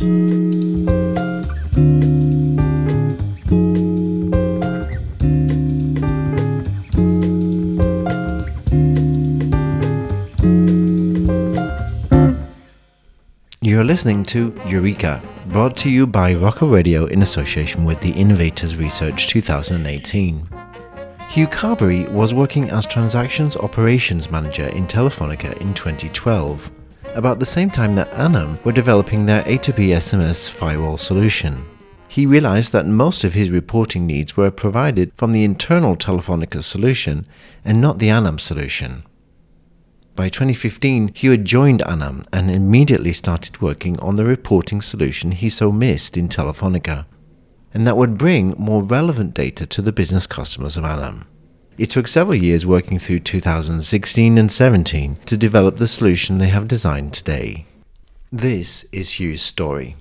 You're listening to Eureka, brought to you by Rocker Radio in association with the Innovators Research 2018. Hugh Carberry was working as Transactions Operations Manager in Telefonica in 2012, about the same time that Anam were developing their A2P SMS firewall solution. He realized that most of his reporting needs were provided from the internal Telefonica solution and not the Anam solution. By 2015, Hugh had joined Anam and immediately started working on the reporting solution he so missed in Telefonica, and that would bring more relevant data to the business customers of Anam. It took several years working through 2016 and 17 to develop the solution they have designed today. This is Hugh's story.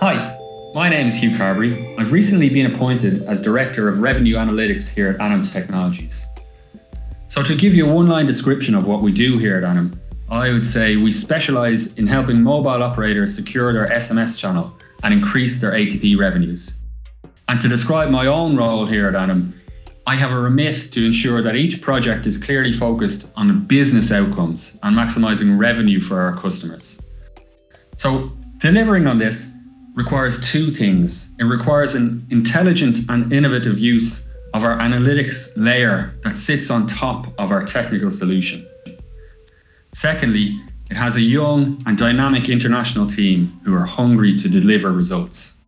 Hi, my name is Hugh Carberry. I've recently been appointed as Director of Revenue Analytics here at Anam Technologies. So, to give you a one line description of what we do here at Anam, I would say we specialize in helping mobile operators secure their SMS channel and increase their A2P revenues. And to describe my own role here at Anam, I have a remit to ensure that each project is clearly focused on business outcomes and maximizing revenue for our customers. So, delivering on this requires two things. It requires an intelligent and innovative use of our analytics layer that sits on top of our technical solution. Secondly, it has a young and dynamic international team who are hungry to deliver results.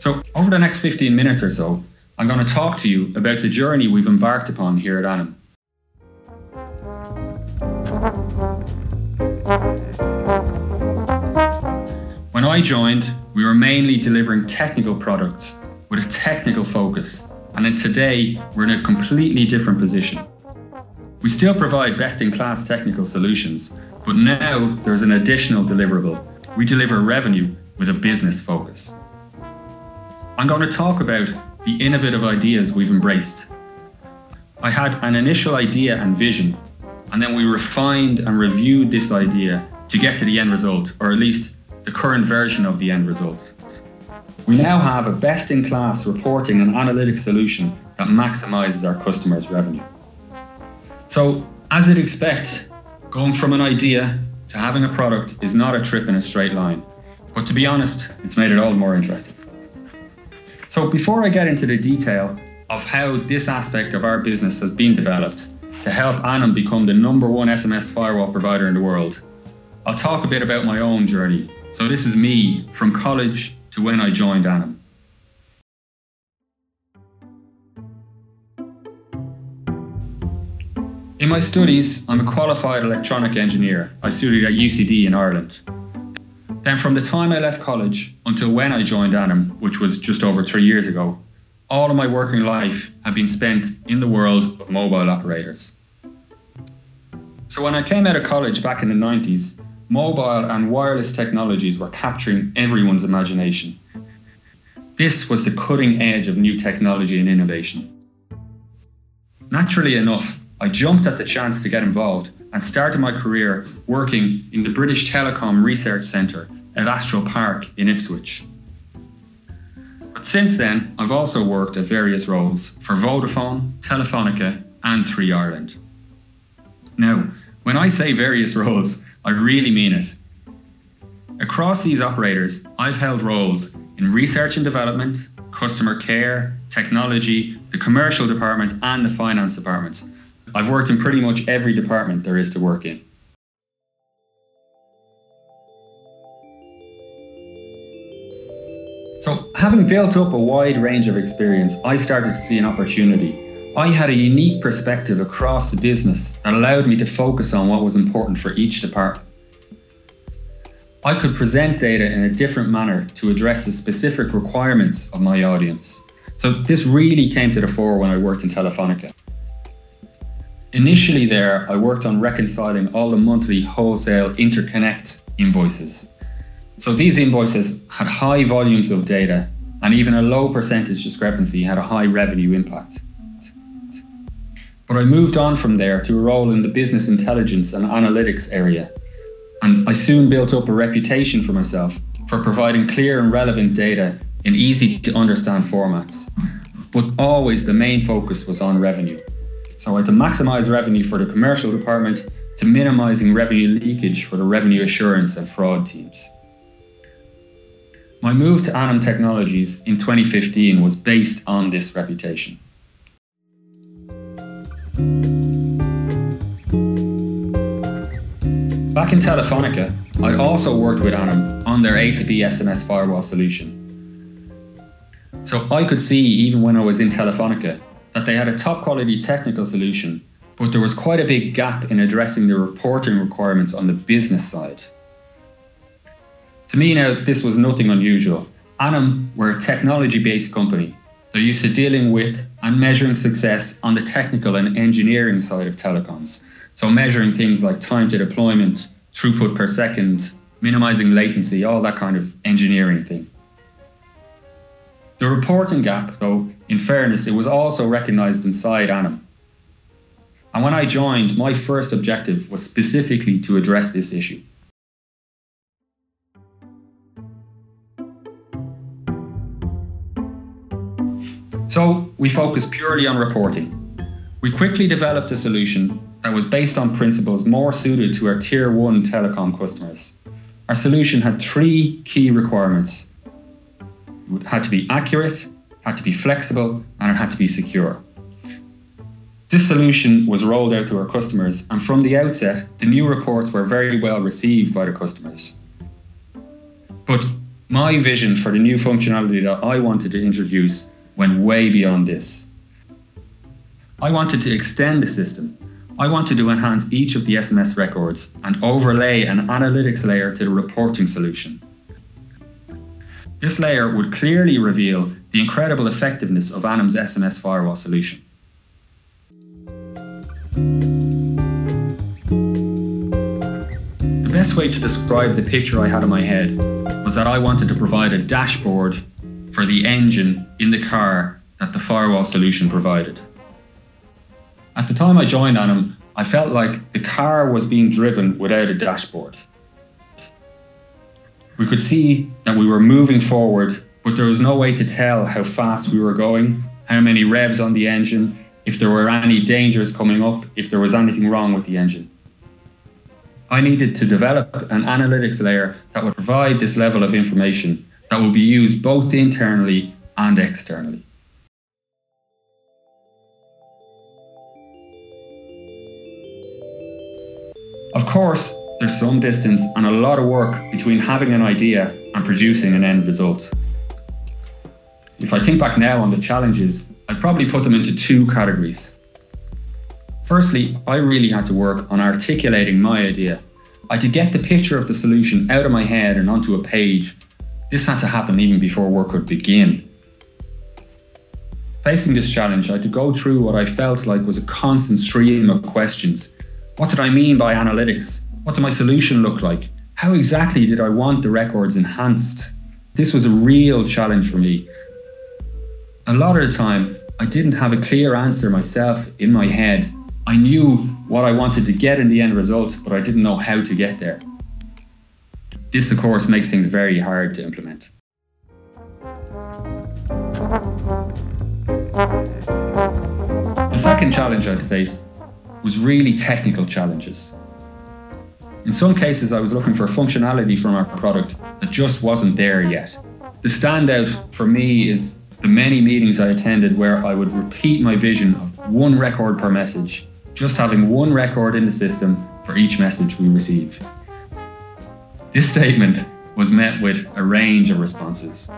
So, over the next 15 minutes or so, I'm going to talk to you about the journey we've embarked upon here at Anam. When I joined, we were mainly delivering technical products with a technical focus, and then today we're in a completely different position. We still provide best in class technical solutions, but now there's an additional deliverable. We deliver revenue with a business focus. I'm going to talk about the innovative ideas we've embraced. I had an initial idea and vision, and then we refined and reviewed this idea to get to the end result, or at least the current version of the end result. We now have a best in class reporting and analytic solution that maximizes our customers' revenue. So, as you'd expect, going from an idea to having a product is not a trip in a straight line. But to be honest, it's made it all more interesting. So, before I get into the detail of how this aspect of our business has been developed to help Anam become the number one SMS firewall provider in the world, I'll talk a bit about my own journey. So, this is me from college to when I joined Anam. My studies, I'm a qualified electronic engineer. I studied at UCD in Ireland. Then, from the time I left college until when I joined Anam, which was just over three years ago, all of my working life had been spent in the world of mobile operators. So, when I came out of college back in the 90s, mobile and wireless technologies were capturing everyone's imagination. This was the cutting edge of new technology and innovation. Naturally enough, I jumped at the chance to get involved and started my career working in the British Telecom Research Centre at Adastral Park in Ipswich. But since then, I've also worked at various roles for Vodafone, Telefonica, and Three Ireland. Now, when I say various roles, I really mean it. Across these operators, I've held roles in research and development, customer care, technology, the commercial department, and the finance department I've worked in pretty much every department there is to work in. So, having built up a wide range of experience, I started to see an opportunity. I had a unique perspective across the business that allowed me to focus on what was important for each department. I could present data in a different manner to address the specific requirements of my audience. So, this really came to the fore when I worked in Telefonica. Initially, there, I worked on reconciling all the monthly wholesale interconnect invoices. So these invoices had high volumes of data, and even a low percentage discrepancy had a high revenue impact. But I moved on from there to a role in the business intelligence and analytics area. And I soon built up a reputation for myself for providing clear and relevant data in easy to understand formats. But always the main focus was on revenue. So to maximize revenue for the commercial department to minimizing revenue leakage for the revenue assurance and fraud teams. My move to Anam Technologies in 2015 was based on this reputation. Back in Telefonica, I also worked with Anam on their A2P SMS firewall solution. So I could see, even when I was in Telefonica, that they had a top quality technical solution, but there was quite a big gap in addressing the reporting requirements on the business side. To me now, this was nothing unusual. Anam were a technology based company. They're used to dealing with and measuring success on the technical and engineering side of telecoms. So, measuring things like time to deployment, throughput per second, minimizing latency, all that kind of engineering thing. The reporting gap, though, in fairness, it was also recognized inside Anam. And when I joined, my first objective was specifically to address this issue. So we focused purely on reporting. We quickly developed a solution that was based on principles more suited to our tier one telecom customers. Our solution had three key requirements it had to be accurate, had to be flexible, and it had to be secure. This solution was rolled out to our customers, and from the outset, the new reports were very well received by the customers. But my vision for the new functionality that I wanted to introduce went way beyond this. I wanted to extend the system. I wanted to enhance each of the SMS records and overlay an analytics layer to the reporting solution. This layer would clearly reveal the incredible effectiveness of Anam's SMS firewall solution. The best way to describe the picture I had in my head was that I wanted to provide a dashboard for the engine in the car that the firewall solution provided. At the time I joined Anam, I felt like the car was being driven without a dashboard. We could see that we were moving forward, but there was no way to tell how fast we were going, how many revs on the engine, if there were any dangers coming up, if there was anything wrong with the engine. I needed to develop an analytics layer that would provide this level of information that will be used both internally and externally. Of course, there's some distance and a lot of work between having an idea and producing an end result. If I think back now on the challenges, I'd probably put them into two categories. Firstly, I really had to work on articulating my idea. I had to get the picture of the solution out of my head and onto a page this had to happen even before work could begin. Facing this challenge, I had to go through what I felt like was a constant stream of questions. What did I mean by analytics? What did my solution look like? How exactly did I want the records enhanced? This was a real challenge for me. A lot of the time, I didn't have a clear answer myself in my head. I knew what I wanted to get in the end result, but I didn't know how to get there. This, of course, makes things very hard to implement. The second challenge I faced was really technical challenges. In some cases, I was looking for functionality from our product that just wasn't there yet. The standout for me is the many meetings I attended where I would repeat my vision of one record per message, just having one record in the system for each message we receive. This statement was met with a range of responses.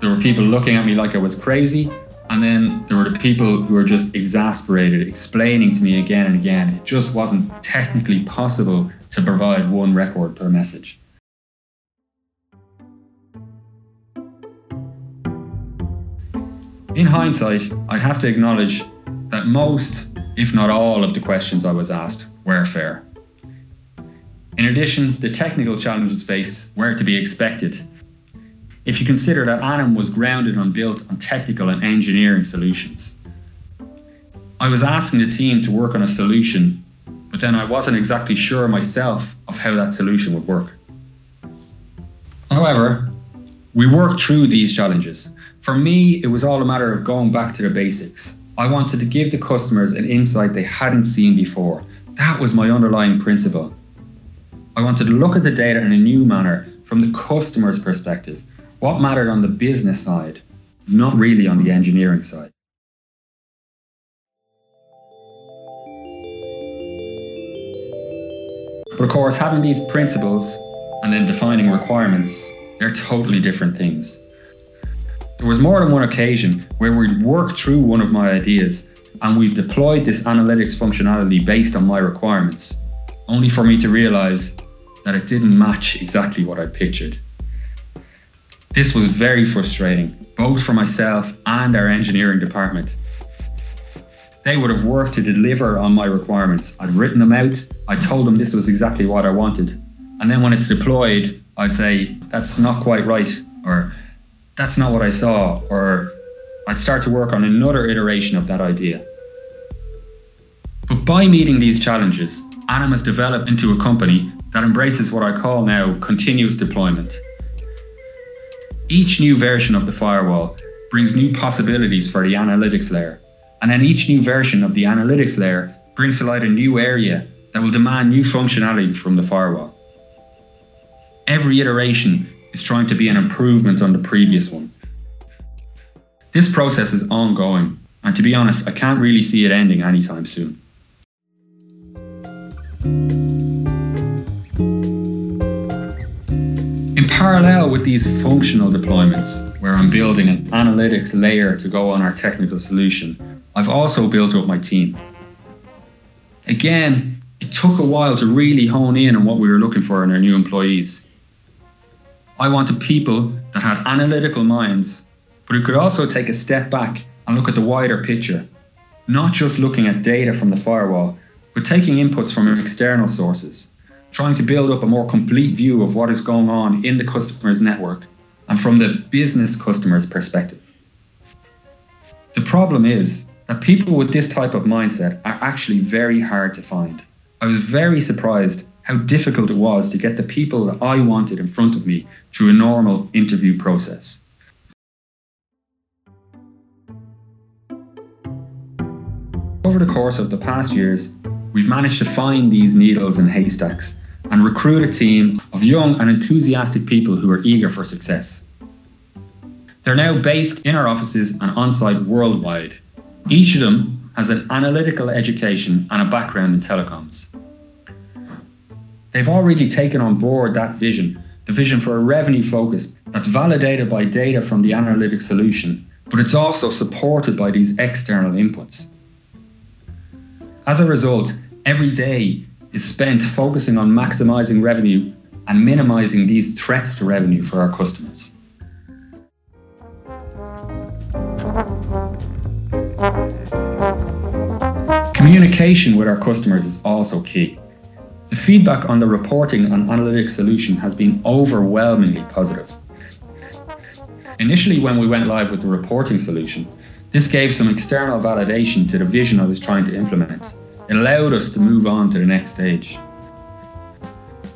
There were people looking at me like I was crazy, and then there were the people who were just exasperated, explaining to me again and again it just wasn't technically possible to provide one record per message. In hindsight, I have to acknowledge that most, if not all, of the questions I was asked were fair. In addition, the technical challenges faced were to be expected. If you consider that Anam was grounded and built on technical and engineering solutions. I was asking the team to work on a solution, but then I wasn't exactly sure myself of how that solution would work. However, we worked through these challenges. For me, it was all a matter of going back to the basics. I wanted to give the customers an insight they hadn't seen before. That was my underlying principle. I wanted to look at the data in a new manner from the customer's perspective. What mattered on the business side, not really on the engineering side. But of course, having these principles and then defining requirements, they're totally different things. There was more than one occasion where we'd worked through one of my ideas and we deployed this analytics functionality based on my requirements, only for me to realize that it didn't match exactly what I pictured. This was very frustrating, both for myself and our engineering department. They would have worked to deliver on my requirements. I'd written them out, I told them this was exactly what I wanted. And then when it's deployed, I'd say, that's not quite right, or that's not what I saw, or I'd start to work on another iteration of that idea. But by meeting these challenges, Anam has developed into a company that embraces what I call now continuous deployment. Each new version of the firewall brings new possibilities for the analytics layer, and then each new version of the analytics layer brings to light a new area that will demand new functionality from the firewall. Every iteration is trying to be an improvement on the previous one. This process is ongoing, and to be honest, I can't really see it ending anytime soon. In parallel with these functional deployments, where I'm building an analytics layer to go on our technical solution, I've also built up my team. Again, it took a while to really hone in on what we were looking for in our new employees. I wanted people that had analytical minds, but who could also take a step back and look at the wider picture, not just looking at data from the firewall, but taking inputs from external sources, trying to build up a more complete view of what is going on in the customer's network and from the business customer's perspective. The problem is that people with this type of mindset are actually very hard to find. I was very surprised how difficult it was to get the people that I wanted in front of me through a normal interview process. Over the course of the past years, we've managed to find these needles in haystacks and recruit a team of young and enthusiastic people who are eager for success. They're now based in our offices and on site worldwide. Each of them has an analytical education and a background in telecoms. They've already taken on board that vision, the vision for a revenue focus that's validated by data from the analytic solution, but it's also supported by these external inputs. As a result, every day is spent focusing on maximizing revenue and minimizing these threats to revenue for our customers. Communication with our customers is also key. The feedback on the reporting and analytics solution has been overwhelmingly positive. Initially, when we went live with the reporting solution, this gave some external validation to the vision I was trying to implement. It allowed us to move on to the next stage.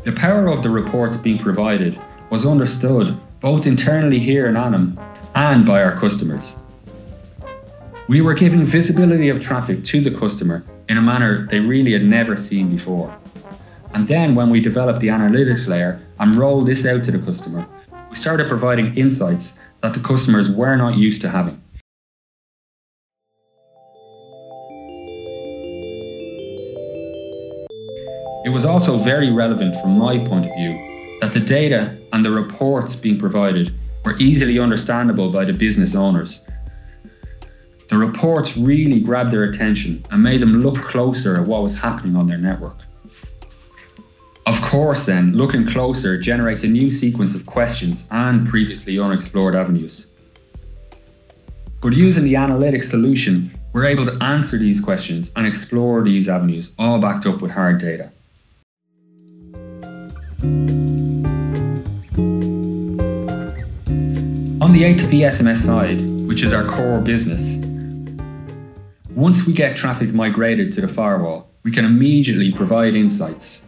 The power of the reports being provided was understood both internally here in Anam and by our customers. We were giving visibility of traffic to the customer in a manner they really had never seen before. And then when we developed the analytics layer and rolled this out to the customer, we started providing insights that the customers were not used to having. It was also very relevant from my point of view that the data and the reports being provided were easily understandable by the business owners. The reports really grabbed their attention and made them look closer at what was happening on their network. Of course, then, looking closer generates a new sequence of questions and previously unexplored avenues. But using the analytics solution, we're able to answer these questions and explore these avenues, all backed up with hard data. On the A2P SMS side, which is our core business, once we get traffic migrated to the firewall, we can immediately provide insights.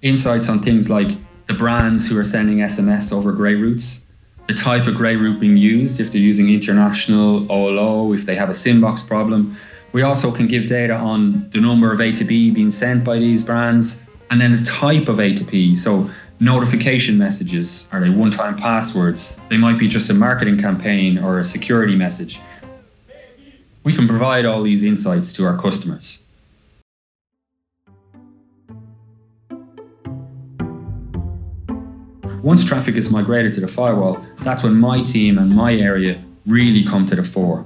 Insights on things like the brands who are sending SMS over grey routes, the type of grey route being used, if they're using international OLO, if they have a SIMbox problem. We also can give data on the number of A to P being sent by these brands and then the type of A2P. So notification messages, are they one time passwords? They might be just a marketing campaign or a security message. We can provide all these insights to our customers. Once traffic is migrated to the firewall, that's when my team and my area really come to the fore.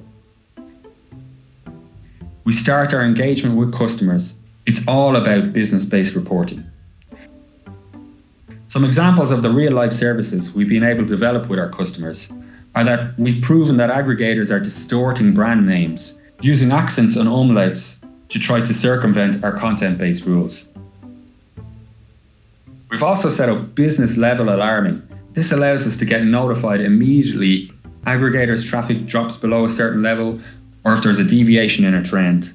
We start our engagement with customers. It's all about business based reporting. Some examples of the real life services we've been able to develop with our customers are that we've proven that aggregators are distorting brand names, using accents and umlauts to try to circumvent our content based rules. We've also set up business level alarming. This allows us to get notified immediately aggregators traffic drops below a certain level or if there's a deviation in a trend.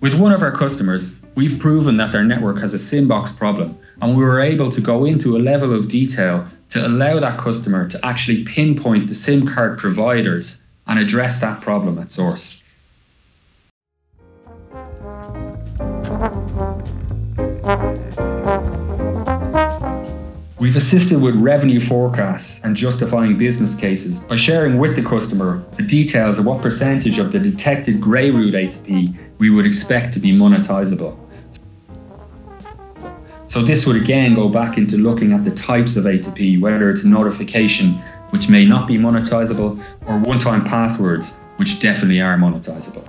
With one of our customers, we've proven that their network has a SIMbox problem, and we were able to go into a level of detail to allow that customer to actually pinpoint the SIM card providers and address that problem at source. We've assisted with revenue forecasts and justifying business cases by sharing with the customer the details of what percentage of the detected grey route A2P we would expect to be monetizable. So this would again go back into looking at the types of A2P, whether it's notification, which may not be monetizable, or one-time passwords, which definitely are monetizable.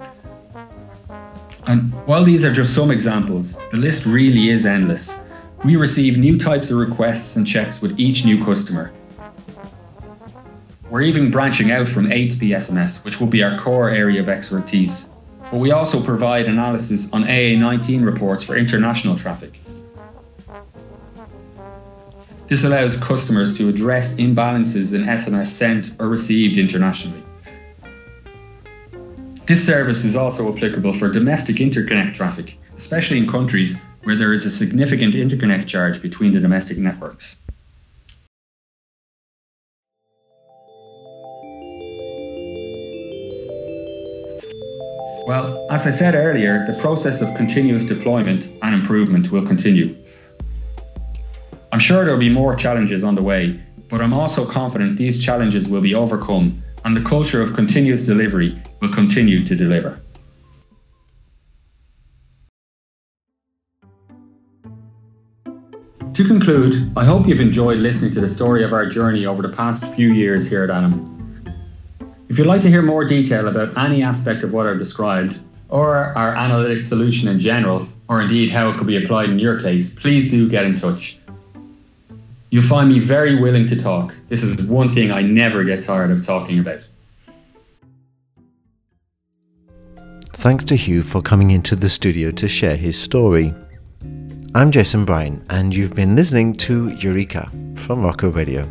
And while these are just some examples, the list really is endless. We receive new types of requests and checks with each new customer. We're even branching out from A2P SMS, which will be our core area of expertise. But we also provide analysis on AA19 reports for international traffic. This allows customers to address imbalances in SMS sent or received internationally. This service is also applicable for domestic interconnect traffic, especially in countries where there is a significant interconnect charge between the domestic networks. Well, as I said earlier, the process of continuous deployment and improvement will continue. I'm sure there will be more challenges on the way, but I'm also confident these challenges will be overcome and the culture of continuous delivery will continue to deliver. To conclude, I hope you've enjoyed listening to the story of our journey over the past few years here at Anam. If you'd like to hear more detail about any aspect of what I've described, or our analytics solution in general, or indeed how it could be applied in your case, please do get in touch. You'll find me very willing to talk. This is one thing I never get tired of talking about. Thanks to Hugh for coming into the studio to share his story. I'm Jason Bryan, and you've been listening to Eureka from Rocco Radio.